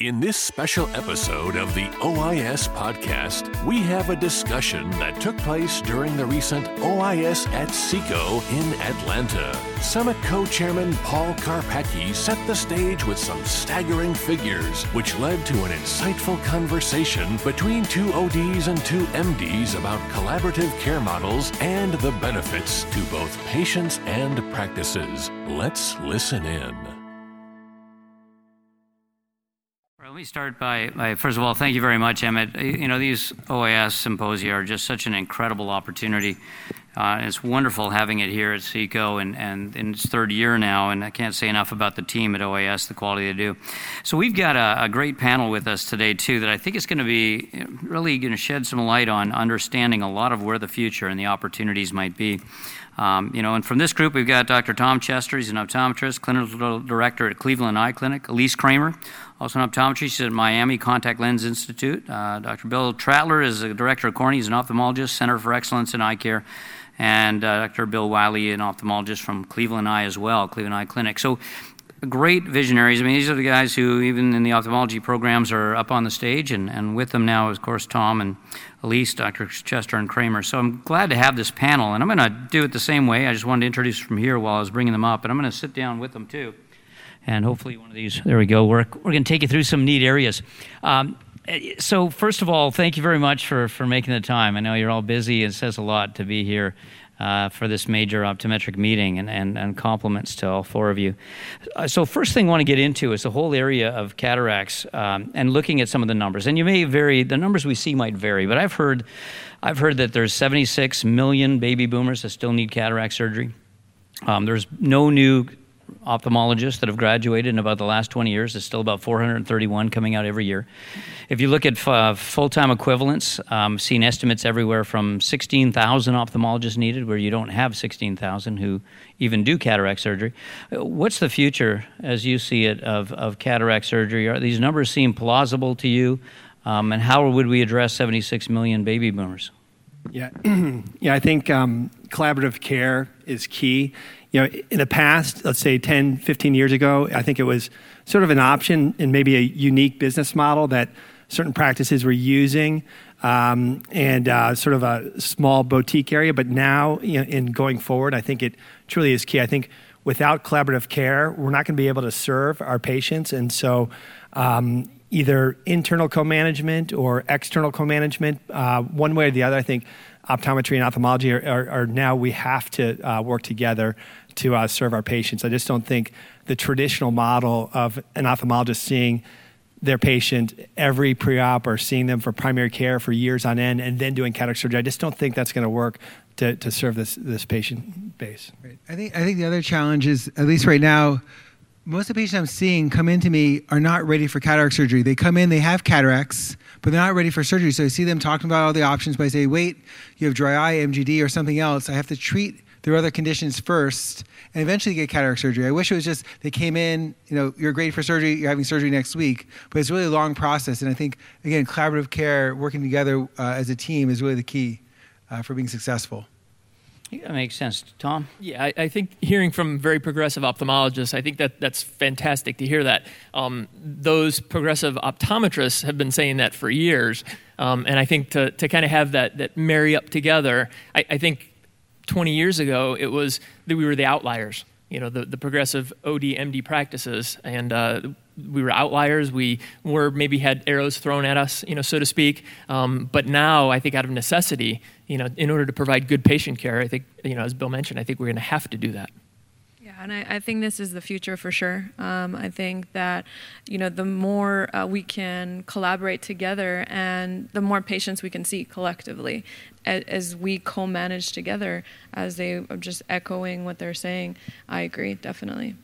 In this special episode of the OIS podcast, we have a discussion that took place during the recent OIS at SECO in Atlanta. Summit co chairman Paul Karpecki set the stage with some staggering figures, which led to an insightful conversation between two ODs and two MDs about collaborative care models and the benefits to both patients and practices. Let's listen in. Me start by, first of all, thank you very much, Emmett. You know, these OIS symposia are just such an incredible opportunity. Uh, it's wonderful having it here at SECO and, in its third year now, and I can't say enough about the team at OIS, the quality they do. So we've got a, a great panel with us today, too, that I think is going to be really going to shed some light on understanding a lot of where the future and the opportunities might be. Um, you know, and from this group, we've got Dr. Tom Chester. He's an optometrist, clinical director at Cleveland Eye Clinic. Elise Kramer, also an optometry. She's at Miami Contact Lens Institute. Uh, Dr. Bill Trattler is the director of Cornea. He's an ophthalmologist, Center for Excellence in Eye Care. And uh, Dr. Bill Wiley, an ophthalmologist from Cleveland Eye as well, Cleveland Eye Clinic. So great visionaries. I mean, these are the guys who, even in the ophthalmology programs, are up on the stage, and, and with them now, of course, Tom and Elise, Dr. Chester, and Kramer. So I'm glad to have this panel, and I'm going to do it the same way. I just wanted to introduce from here while I was bringing them up, and I'm going to sit down with them too and hopefully one of these. There we go. We're we're going to take you through some neat areas. Um, so first of all, thank you very much for for making the time. I know you're all busy. It says a lot to be here. Uh, for this major optometric meeting, and, and, and compliments to all four of you. Uh, so, first thing I want to get into is the whole area of cataracts um, and looking at some of the numbers. And you may vary; the numbers we see might vary, but I've heard, I've heard that there's 76 million baby boomers that still need cataract surgery. Um, there's no new ophthalmologists that have graduated in about the last 20 years. There's still about 431 coming out every year. If you look at uh, full time equivalents, um, seen estimates everywhere from 16,000 ophthalmologists needed, where you don't have 16,000 who even do cataract surgery. What's the future, as you see it, of, of cataract surgery? Are these numbers seem plausible to you? Um, and how would we address 76 million baby boomers? Yeah, yeah. I think um, collaborative care is key you know, in the past, let's say 10, 15 years ago, I think it was sort of an option and maybe a unique business model that certain practices were using um, and uh, sort of a small boutique area. But now, you know, in going forward, I think it truly is key. I think without collaborative care, we're not going to be able to serve our patients. And so, um, either internal co management or external co management, uh, one way or the other, I think optometry and ophthalmology are, are, are now we have to uh, work together to uh, serve our patients. I just don't think the traditional model of an ophthalmologist seeing their patient every pre-op or seeing them for primary care for years on end and then doing cataract surgery. I just don't think that's going to work to, to serve this this patient base. Right. I think I think the other challenge is at least right now, most of the patients I'm seeing come into me are not ready for cataract surgery. They come in, they have cataracts, but they're not ready for surgery. So I see them talking about all the options, but I say, wait, you have dry eye, MGD, or something else. I have to treat their other conditions first and eventually get cataract surgery. I wish it was just they came in, you know, you're great for surgery, you're having surgery next week, but it's really a long process. And I think, again, collaborative care, working together uh, as a team is really the key uh, for being successful. Yeah, that makes sense. Tom? Yeah, I, I, think hearing from very progressive ophthalmologists, I think that that's fantastic to hear that. Um, those progressive optometrists have been saying that for years. Um, and I think to, to kind of have that, that marry up together, I, I think 20 years ago, it was that we were the outliers, you know, the, the progressive OD, MD practices. And uh, we were outliers. We were maybe had arrows thrown at us, you know, so to speak. Um, but now, I think out of necessity, you know, in order to provide good patient care, I think, you know, as Bill mentioned, I think we're going to have to do that Yeah, and I, I, think this is the future for sure. Um, I think that you know the more uh, we can collaborate together, and the more patients we can see collectively, as, as we co-manage together, as they are just echoing what they're saying. I agree, definitely.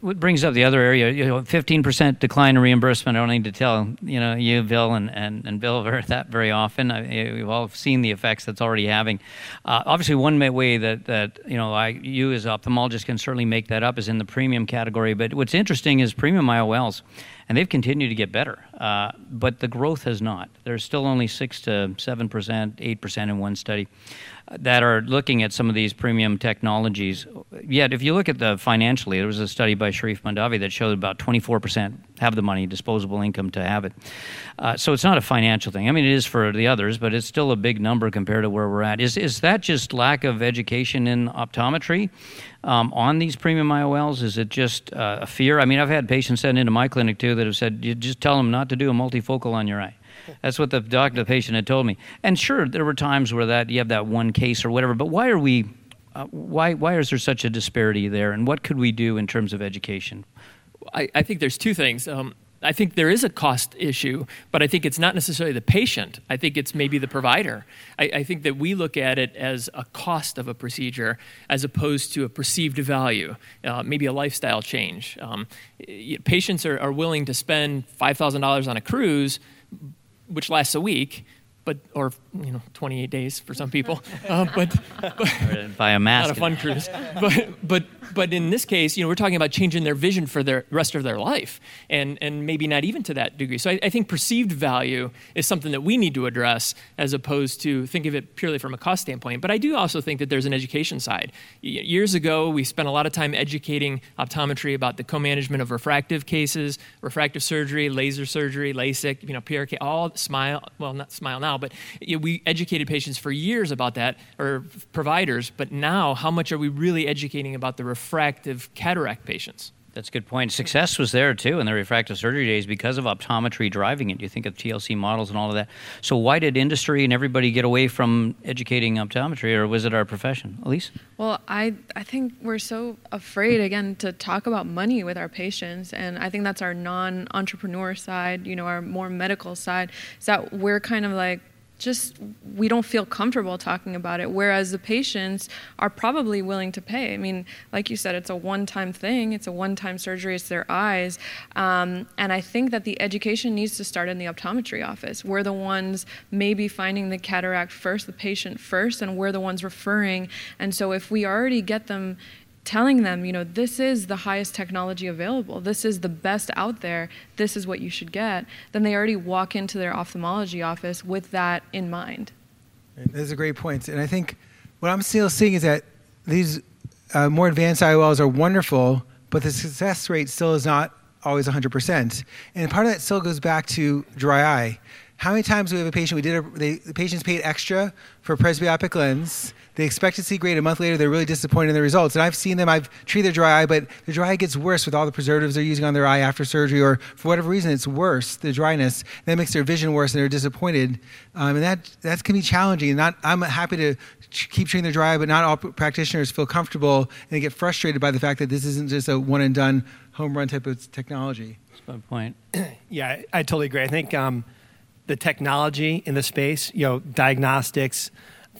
What brings up the other area, you know, 15% decline in reimbursement. I don't need to tell, you know, you, Bill, and, and, and Bill that very often. I, we've all seen the effects that's already having. Uh, obviously, one way that, that you know, I, you as ophthalmologists can certainly make that up is in the premium category. But what's interesting is premium IOLs and they've continued to get better. Uh, but the growth has not. There's still only six to seven percent, eight percent in one study that are looking at some of these premium technologies. Yet, if you look at the financially, there was a study by Shareef Mahdavi that showed about 24% have the money, disposable income to have it. Uh, so it's not a financial thing. I mean, it is for the others, but it's still a big number compared to where we're at. Is is that just lack of education in optometry um, on these premium IOLs? Is it just uh, a fear? I mean, I've had patients sent into my clinic too that have said, "You just tell them not to do a multifocal on your eye." That's what the doctor, the patient had told me. And sure, there were times where that you have that one case or whatever. But why are we? Uh, why why is there such a disparity there? And what could we do in terms of education? I, I think there's two things. Um, I think there is a cost issue, but I think it's not necessarily the patient. I think it's maybe the provider. I, I, think that we look at it as a cost of a procedure as opposed to a perceived value, uh, maybe a lifestyle change. Um, patients are, are willing to spend $5,000 on a cruise, which lasts a week, but or you know 28 days for some people, uh, but, but buy a mask. Not a fun cruise, but but but in this case, you know, we're talking about changing their vision for the rest of their life, and and maybe not even to that degree. So I, I, think perceived value is something that we need to address as opposed to think of it purely from a cost standpoint. But I do also think that there's an education side. Years ago, we spent a lot of time educating optometry about the co-management of refractive cases, refractive surgery, laser surgery, LASIK, you know, PRK, all smile. Well, not smile now, but you know, we educated patients for years about that, or providers. But now, how much are we really educating about the refractive cataract patients. That's a good point. Success was there too in the refractive surgery days because of optometry driving it. You think of TLC models and all of that. So why did industry and everybody get away from educating optometry, or was it our profession? Elise? Well, I I think we're so afraid again to talk about money with our patients, and I think that's our non-entrepreneur side. You know, our more medical side. Is that we're kind of like just we don't feel comfortable talking about it whereas the patients are probably willing to pay. I mean like you said it's a one-time thing it's a one-time surgery it's their eyes. Um, and i think that the education needs to start in the optometry office. We're the ones maybe finding the cataract first the patient first and we're the ones referring. And so if we already get them telling them, you know, this is the highest technology available, this is the best out there, this is what you should get, then they already walk into their ophthalmology office with that in mind. Those are great points. And I think what I'm still seeing is that these uh, more advanced IOLs are wonderful, but the success rate still is not always 100%. And part of that still goes back to dry eye. How many times do we have a patient, we did a, they, the patients paid extra for a presbyopic lens, they expect to see great. A month later, they're really disappointed in the results. And I've seen them, I've treated their dry eye, but the dry eye gets worse with all the preservatives they're using on their eye after surgery, or for whatever reason, it's worse, the dryness. That makes their vision worse, and they're disappointed. Um, and that, that can be challenging. Not, I'm happy to keep treating their dry eye, but not all practitioners feel comfortable, and they get frustrated by the fact that this isn't just a one and done home run type of technology. That's a good point. yeah, I, I, totally agree. I think um, the technology in the space, you know, diagnostics,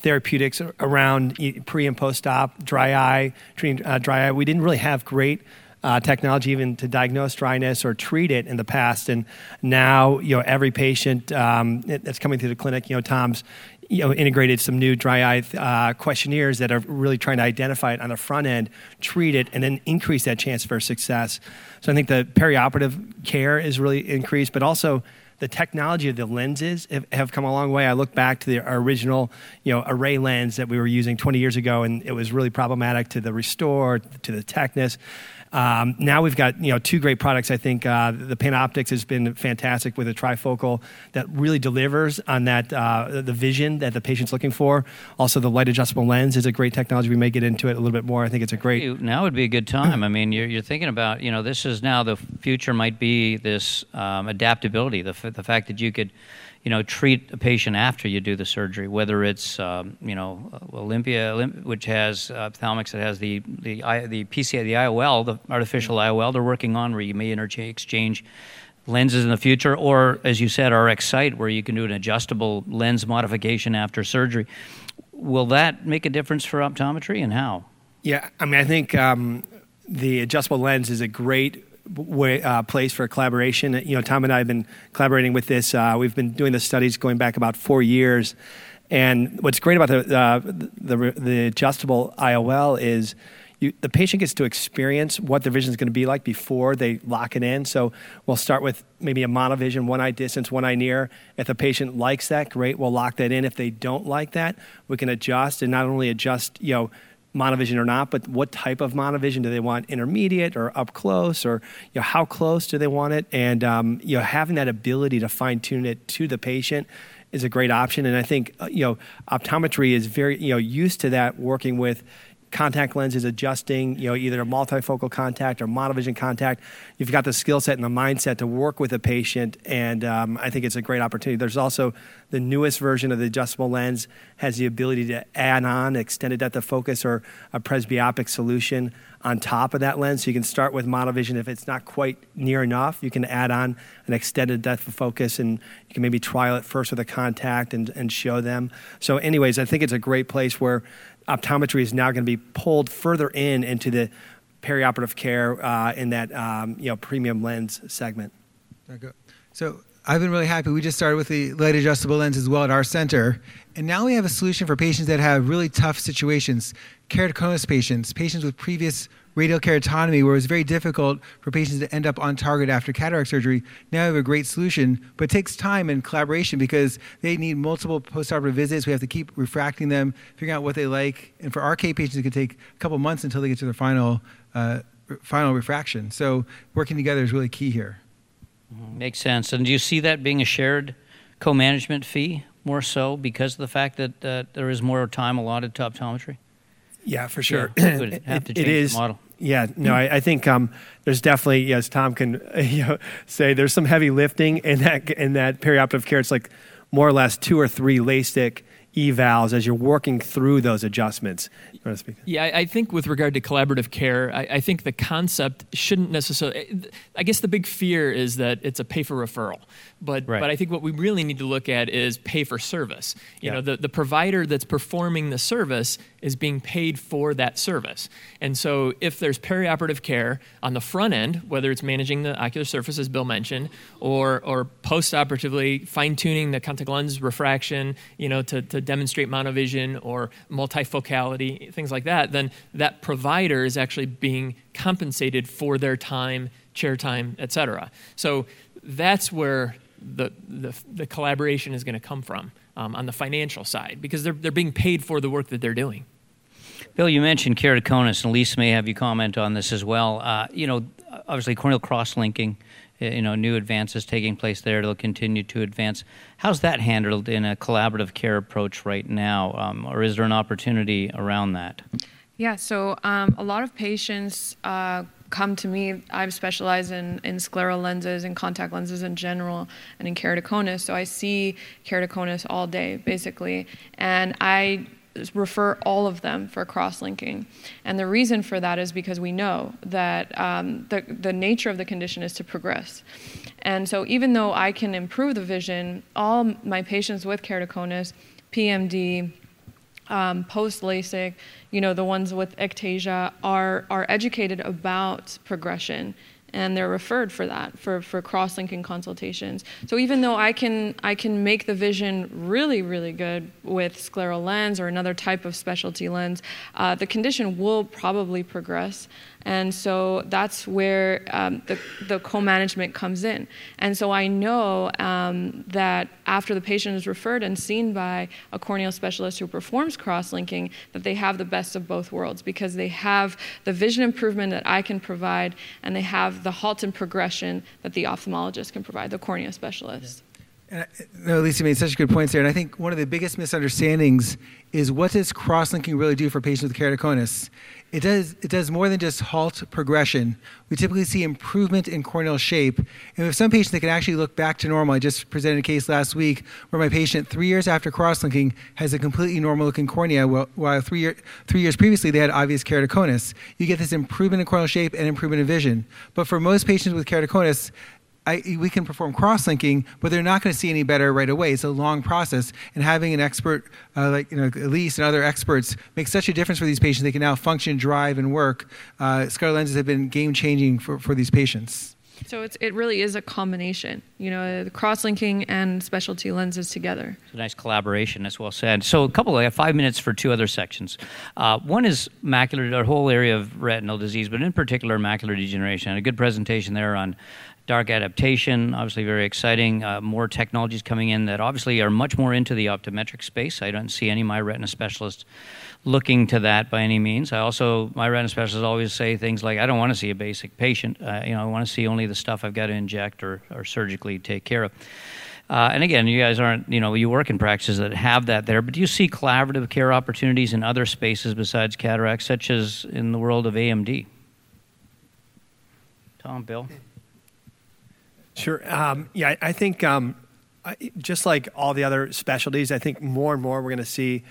therapeutics around pre and post op, dry eye, treating uh, dry eye. We didn't really have great uh, technology even to diagnose dryness or treat it in the past. And now, you know, every patient um, that's coming through the clinic, you know, Tom's, you know, integrated some new dry eye uh, questionnaires that are really trying to identify it on the front end, treat it, and then increase that chance for success. So I think the perioperative care is really increased, but also the technology of the lenses have, have, come a long way. I look back to the original, you know, array lens that we were using 20 years ago, and it was really problematic to the ReSTOR, to the TECNIS. Um, now we've got you know two great products. I think uh, the PanOptix has been fantastic with a trifocal that really delivers on that uh, the vision that the patient's looking for. Also, the light adjustable lens is a great technology. We may get into it a little bit more. I think it's a great. Now would be a good time. I mean, you're, you're thinking about you know this is now the future might be this um, adaptability. The the fact that you could you know, treat a patient after you do the surgery, whether it's, um, you know, Olympia, which has uh, ophthalmics that has the, the, the PCI, the IOL, the artificial IOL they're working on, where you may interchange, exchange lenses in the future, or as you said, RxSight, where you can do an adjustable lens modification after surgery. Will that make a difference for optometry and how? Yeah, I mean, I think um, the adjustable lens is a great way, uh, place for collaboration. You know, Tom and I have been collaborating with this. Uh, we've been doing the studies going back about four years. And what's great about the, uh, the, the, adjustable IOL is you, the patient gets to experience what their vision is going to be like before they lock it in. So we'll start with maybe a monovision, one eye distance, one eye near. If the patient likes that, great, we'll lock that in. If they don't like that, we can adjust and not only adjust, you know, monovision or not, but what type of monovision do they want? Intermediate or up close, or you know, how close do they want it? And um, you know, having that ability to fine tune it to the patient is a great option. And I think uh, you know, optometry is very you know used to that, working with contact lenses adjusting, you know, either a multifocal contact or monovision contact. You've got the skill set and the mindset to work with a patient, and um, I think it's a great opportunity. There's also the newest version of the adjustable lens has the ability to add on extended depth of focus or a presbyopic solution on top of that lens. So you can start with monovision if it's not quite near enough. You can add on an extended depth of focus, and you can maybe trial it first with a contact and, and show them. So, anyways, I think it's a great place where optometry is now going to be pulled further in into the perioperative care uh, in that um, you know premium lens segment. So I've been really happy. We just started with the light adjustable lens as well at our center, and now we have a solution for patients that have really tough situations, keratoconus patients, patients with previous radial keratotomy, where it was very difficult for patients to end up on target after cataract surgery. Now we have a great solution, but it takes time and collaboration because they need multiple postoperative visits. We have to keep refracting them, figuring out what they like. And for RK patients, it can take a couple months until they get to their final, uh, final refraction. So working together is really key here. Mm-hmm. Makes sense. And do you see that being a shared co-management fee more so because of the fact that uh, there is more time allotted to optometry? Yeah, for sure. Yeah, it, it, it is. model. Yeah, no, I, I think um, there's definitely, as Tom can you know, say there's some heavy lifting in that in that perioperative care. It's like more or less two or three LASIK evals as you're working through those adjustments. Yeah, I, I, think with regard to collaborative care, I, I, think the concept shouldn't necessarily. Eh, I guess the big fear is that it's a pay for referral, but right. but I think what we really need to look at is pay for service. You yeah. know, the the provider that's performing the service is being paid for that service, and so if there's perioperative care on the front end, whether it's managing the ocular surface as Bill mentioned, or or post-operatively fine tuning the contact lens refraction, you know, to to demonstrate monovision or multifocality things like that, then that provider is actually being compensated for their time, chair time, et cetera. So that's where the, the, the collaboration is going to come from um, on the financial side because they're, they're being paid for the work that they're doing. Bill, you mentioned keratoconus, and Lisa may have you comment on this as well. Uh, you know, obviously corneal cross-linking you know, new advances taking place there. They'll continue to advance. How's that handled in a collaborative care approach right now, um, or is there an opportunity around that? Yeah, so um, a lot of patients uh, come to me. I've specialized in, in scleral lenses and contact lenses in general and in keratoconus. So I see keratoconus all day, basically. And I refer all of them for cross-linking. And the reason for that is because we know that um, the, the nature of the condition is to progress. And so even though I can improve the vision, all my patients with keratoconus, PMD, um, post LASIK, you know, the ones with ectasia are, are educated about progression and they're referred for that for, for cross-linking consultations. So even though i can i can make the vision really really good with scleral lens or another type of specialty lens uh, the condition will probably progress and so that's where um, the, the co-management comes in. And so I know um, that after the patient is referred and seen by a corneal specialist who performs cross-linking, that they have the best of both worlds because they have the vision improvement that I can provide and they have the halt and progression that the ophthalmologist can provide, the cornea specialist. And I, no, Lisa made such good points there. And I think one of the biggest misunderstandings is what does cross-linking really do for patients with keratoconus? It does, it does more than just halt progression. We typically see improvement in corneal shape. And with some patients that can actually look back to normal, I just presented a case last week where my patient, three years after cross-linking, has a completely normal-looking cornea, while three, year, three years previously they had obvious keratoconus. You get this improvement in corneal shape and improvement in vision. But for most patients with keratoconus, I, we can perform cross-linking, but they're not going to see any better right away. It's a long process, and having an expert uh, like you know Elise and other experts makes such a difference for these patients. They can now function, drive, and work. Uh, Scleral lenses have been game-changing for, for these patients. So it's, it really is a combination, you know, the cross-linking and specialty lenses together. It's a nice collaboration, as well said. So a couple, of I have five minutes for two other sections. Uh, one is macular, the whole area of retinal disease, but in particular macular degeneration. And a good presentation there on dark adaptation, obviously very exciting. Uh, more technologies coming in that obviously are much more into the optometric space. I don't see any my retina specialists looking to that by any means. I also, my retina specialists always say things like, I don't want to see a basic patient. Uh, you know, I want to see only the stuff I've got to inject or, or surgically take care of. Uh, and again, you guys aren't, you know, you work in practices that have that there, but do you see collaborative care opportunities in other spaces besides cataracts, such as in the world of AMD? Tom, Bill? Sure. Um, yeah, I, think um, I, just like all the other specialties, I think more and more we're going to see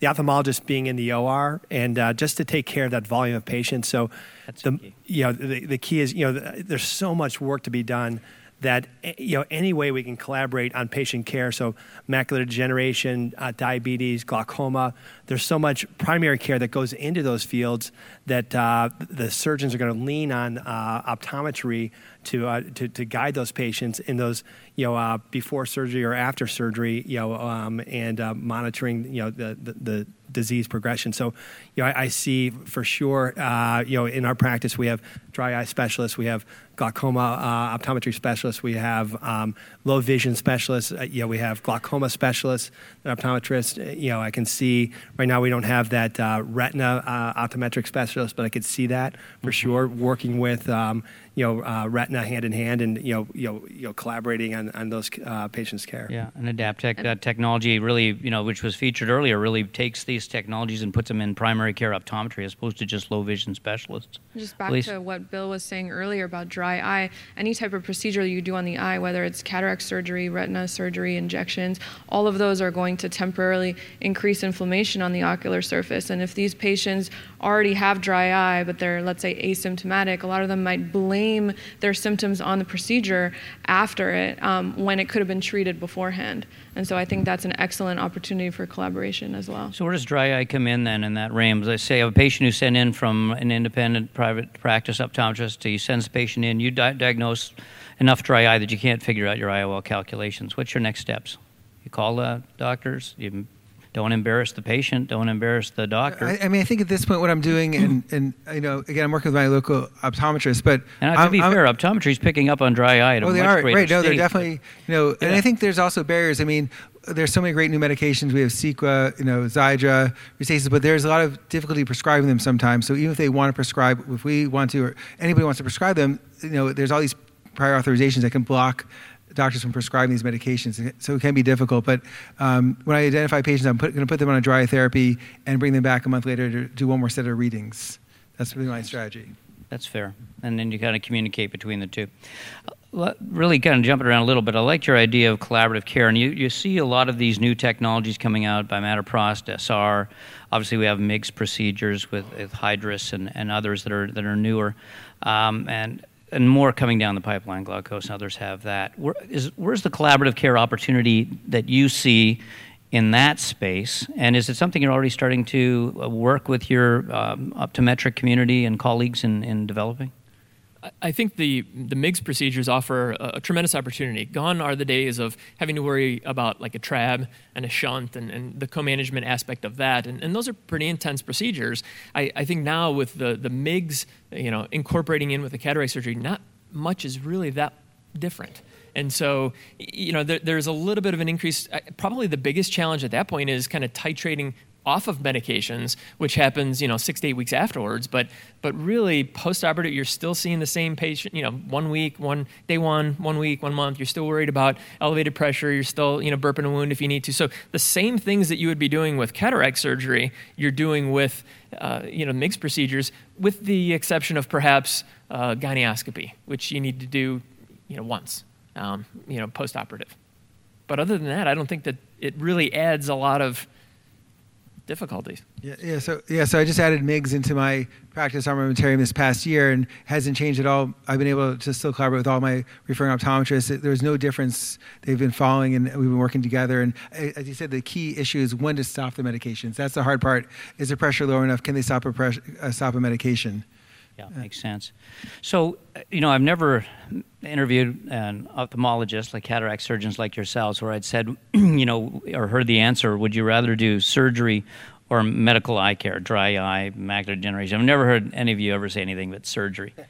the ophthalmologist being in the OR and uh, just to take care of that volume of patients. So, That's the key. you know the, the key is you know th- there's so much work to be done that eh, you know any way we can collaborate on patient care. So macular degeneration, uh, diabetes, glaucoma. There's so much primary care that goes into those fields that uh, the surgeons are going to lean on uh, optometry to, uh, to to guide those patients in those you know uh, before surgery or after surgery. You know um, and uh, monitoring you know the, the, the disease progression. So, you know, I, I see for sure, uh, you know, in our practice, we have dry eye specialists, we have glaucoma uh, optometry specialists, we have um, low vision specialists, uh, you know, we have glaucoma specialists, an optometrist. Uh, You know, I can see right now we don't have that uh, retina uh, optometric specialist, but I could see that for sure, working with. Um, you know, uh, retina hand in hand, and you know, you know, you know, collaborating on, on those uh, patients' care. Yeah, and AdaptDx that technology really, you know, which was featured earlier, really takes these technologies and puts them in primary care optometry as opposed to just low vision specialists. Just back Please. to what Bill was saying earlier about dry eye, any type of procedure you do on the eye, whether it's cataract surgery, retina surgery, injections, all of those are going to temporarily increase inflammation on the ocular surface. And if these patients already have dry eye, but they're, let's say, asymptomatic, a lot of them might blame their symptoms on the procedure after it um, when it could have been treated beforehand. And so I think that's an excellent opportunity for collaboration as well. So where does dry eye come in then in that realm? As I say, I have a patient who sent in from an independent private practice optometrist. He sends the patient in. You di- diagnose enough dry eye that you can't figure out your IOL calculations. What's your next steps? You call the doctors. You don't embarrass the patient. Don't embarrass the doctor. I, I mean, I think at this point, what I'm doing, and, and you know, again, I'm working with my local optometrist, but and to I'm- be I'm- fair, optometry's picking up on dry eye at Oh, they are right. No, they're definitely you know, and Yeah. I think there's also barriers. I mean, there's so many great new medications. We have Cequa, you know, Xiidra, Restasis, but there's a lot of difficulty prescribing them sometimes. So even if they want to prescribe, if we want to, or anybody wants to prescribe them, you know, there's all these prior authorizations that can block doctors from prescribing these medications. So it can be difficult. But um, when I identify patients, I'm going to put them on a dry therapy and bring them back a month later to do one more set of readings. That's really my strategy. That's fair. And then you kind of communicate between the two. Uh, Really kind of jumping around a little bit, I liked your idea of collaborative care. And you, you see a lot of these new technologies coming out bimatoprost, SR. Obviously, we have MIGS procedures with, with Hydrus and, and others that are, that are newer. Um, and and more coming down the pipeline, Glaukos and others have that. Where is, where's the collaborative care opportunity that you see in that space? And is it something you're already starting to uh, work with your um, optometric community and colleagues in, in developing? I- think the the MIGS procedures offer a, a tremendous opportunity. Gone are the days of having to worry about like a trab and a shunt and, and the co-management aspect of that. And, and those are pretty intense procedures. I, I think now with the, the MIGS, you know, incorporating in with the cataract surgery, not much is really that different. And so, you know, there, there's a little bit of an increase. Probably the biggest challenge at that point is kind of titrating off of medications, which happens, you know, six to eight weeks afterwards. But but really, post-operative, you're still seeing the same patient. You know, one week, one day one, one week, one month. You're still worried about elevated pressure. You're still, you know, burping a wound if you need to. So the same things that you would be doing with cataract surgery, you're doing with, uh, you know, MIGS procedures, with the exception of perhaps uh, gonioscopy, which you need to do, you know, once, um, you know, post-operative. But other than that, I don't think that it really adds a lot of difficulties. Yeah, yeah. So yeah, so I just added MIGS into my practice armamentarium this past year, and hasn't changed at all. I've been able to still collaborate with all my referring optometrists. There's no difference. They've been following, and we've been working together. And as you said, the key issue is when to stop the medications. That's the hard part. Is the pressure low enough? Can they stop a pressure, uh, stop a medication? Yeah, makes sense. So, you know, I've never interviewed an ophthalmologist, like cataract surgeons like yourselves, where I'd said, you know, or heard the answer, would you rather do surgery or medical eye care, dry eye, macular degeneration? I've never heard any of you ever say anything but surgery.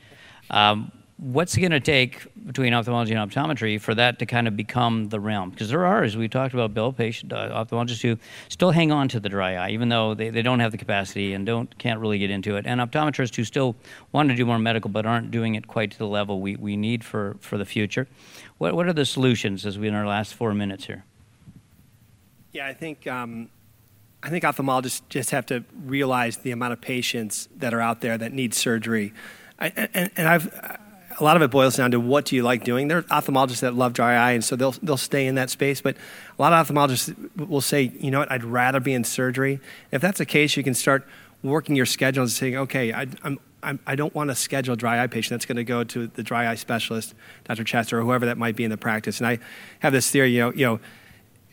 Um, what's it going to take between ophthalmology and optometry for that to kind of become the realm? Because there are, as we talked about, Bill, patient uh, ophthalmologists who still hang on to the dry eye, even though they, they don't have the capacity and don't can't really get into it, and optometrists who still want to do more medical but aren't doing it quite to the level we, we need for, for the future. What, what are the solutions as we in our last four minutes here? Yeah, I think um, I think ophthalmologists just have to realize the amount of patients that are out there that need surgery. I, and, and I've a lot of it boils down to what do you like doing. There are ophthalmologists that love dry eye, and so they'll they'll stay in that space. But a lot of ophthalmologists will say, you know what, I'd rather be in surgery. If that's the case, you can start working your schedule and saying, okay, I, I'm, I'm I don't want to schedule a dry eye patient that's going to go to the dry eye specialist, Dr. Chester, or whoever that might be in the practice. And I have this theory, you know, you know,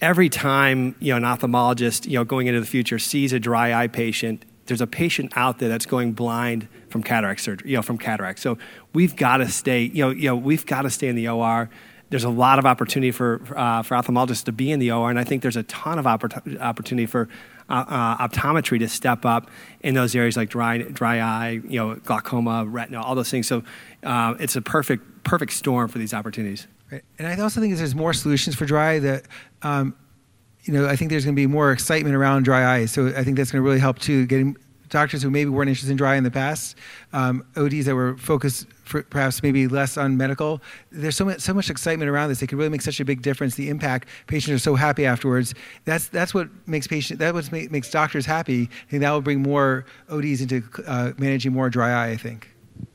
every time you know an ophthalmologist, you know, going into the future sees a dry eye patient, there's a patient out there that's going blind from cataract surgery, you know, from cataract. So we've got to stay, you know, you know, we've got to stay in the OR. There's a lot of opportunity for uh, for ophthalmologists to be in the OR, and I think there's a ton of oppor- opportunity for uh, uh, optometry to step up in those areas like dry dry eye, you know, glaucoma, retina, all those things. So uh, it's a perfect perfect storm for these opportunities. Right. And I also think there's more solutions for dry that. Um, you know, I think there's going to be more excitement around dry eyes. So I think that's going to really help too, getting doctors who maybe weren't interested in dry in the past, um, ODs that were focused perhaps maybe less on medical. There's so much, so much excitement around this. It can really make such a big difference. The impact patients are so happy afterwards. That's that's what makes patient that what makes doctors happy. I think that will bring more ODs into uh, managing more dry eye. I think.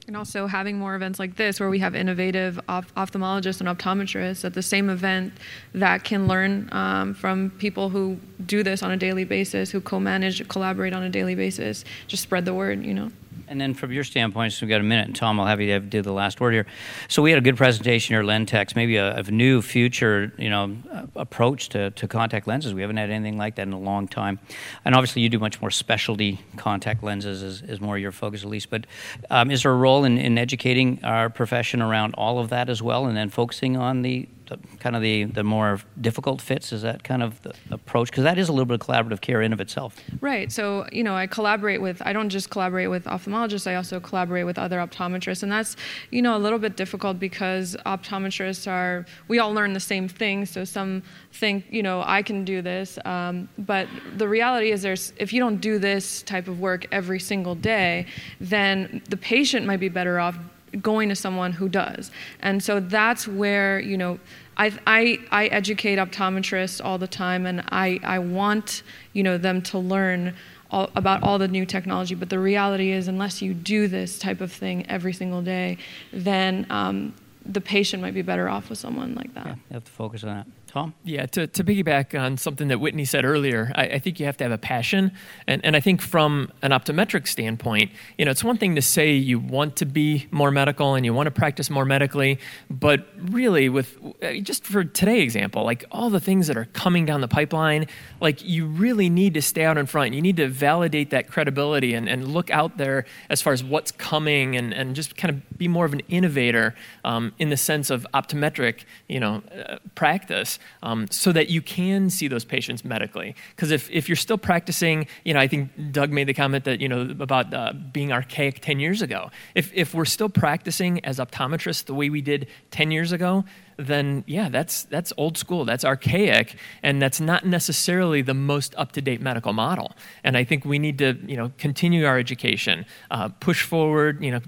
And also having more events like this where we have innovative ophthalmologists and optometrists at the same event that can learn um, from people who do this on a daily basis, who co manage, collaborate on a daily basis, just spread the word, you know. And then from your standpoint, so we've got a minute, and Tom, I'll have you do the last word here. So we had a good presentation here, Lentex, maybe a, a new future, you know, approach to, to contact lenses. We haven't had anything like that in a long time. And obviously you do much more specialty contact lenses is, is more your focus at least. But um, is there a role in, in educating our profession around all of that as well, and then focusing on the the, kind of the, the more difficult fits? Is that kind of the approach? Because that is a little bit of collaborative care in of itself. Right. So, you know, I collaborate with, I don't just collaborate with ophthalmologists, I also collaborate with other optometrists. And that's, you know, a little bit difficult because optometrists are, we all learn the same thing. So some think, you know, I can do this. Um, but the reality is there's, if you don't do this type of work every single day, then the patient might be better off going to someone who does. And so that's where, you know, I, I, I educate optometrists all the time and I, I want, you know, them to learn all, about all the new technology. But the reality is, unless you do this type of thing every single day, then um, the patient might be better off with someone like that. Yeah, you have to focus on that. Tom? Yeah, to, to piggyback on something that Whitney said earlier, I, I, think you have to have a passion. And, and I think from an optometric standpoint, you know, it's one thing to say you want to be more medical and you want to practice more medically, but really with, uh, just for today example, like all the things that are coming down the pipeline, like you really need to stay out in front. You need to validate that credibility and, and look out there as far as what's coming and, and just kind of be more of an innovator um, in the sense of optometric, you know, uh, practice um, so that you can see those patients medically. Because if, if you're still practicing, you know, I think Doug made the comment that, you know, about uh, being archaic 10 years ago. If, if we're still practicing as optometrists the way we did 10 years ago, then yeah, that's, that's old school, that's archaic, and that's not necessarily the most up-to-date medical model. And I think we need to, you know, continue our education, uh, push forward, you know,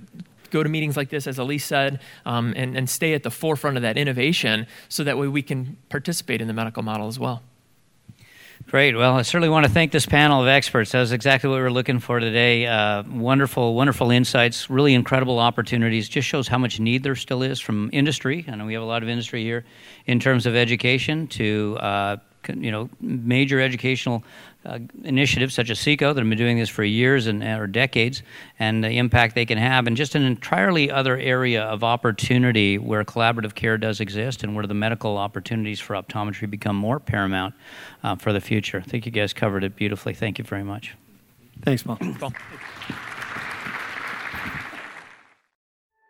go to meetings like this, as Elise said, um, and, and stay at the forefront of that innovation so that way we can participate in the medical model as well. Great. Well, I certainly want to thank this panel of experts. That was exactly what we were looking for today. Uh, wonderful, wonderful insights, really incredible opportunities. Just shows how much need there still is from industry. I know we have a lot of industry here in terms of education to uh, you know major educational uh, initiatives such as SECO that have been doing this for years and or decades, and the impact they can have, and just an entirely other area of opportunity where collaborative care does exist, and where the medical opportunities for optometry become more paramount uh, for the future. I think you guys covered it beautifully. Thank you very much. Thanks, Paul. Paul.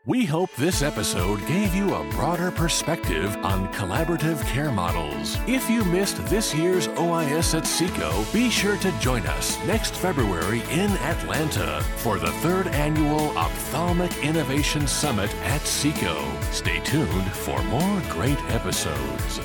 We hope this episode gave you a broader perspective on collaborative care models. If you missed this year's OIS at SECO, be sure to join us next February in Atlanta for the third annual Ophthalmic Innovation Summit at SECO. Stay tuned for more great episodes.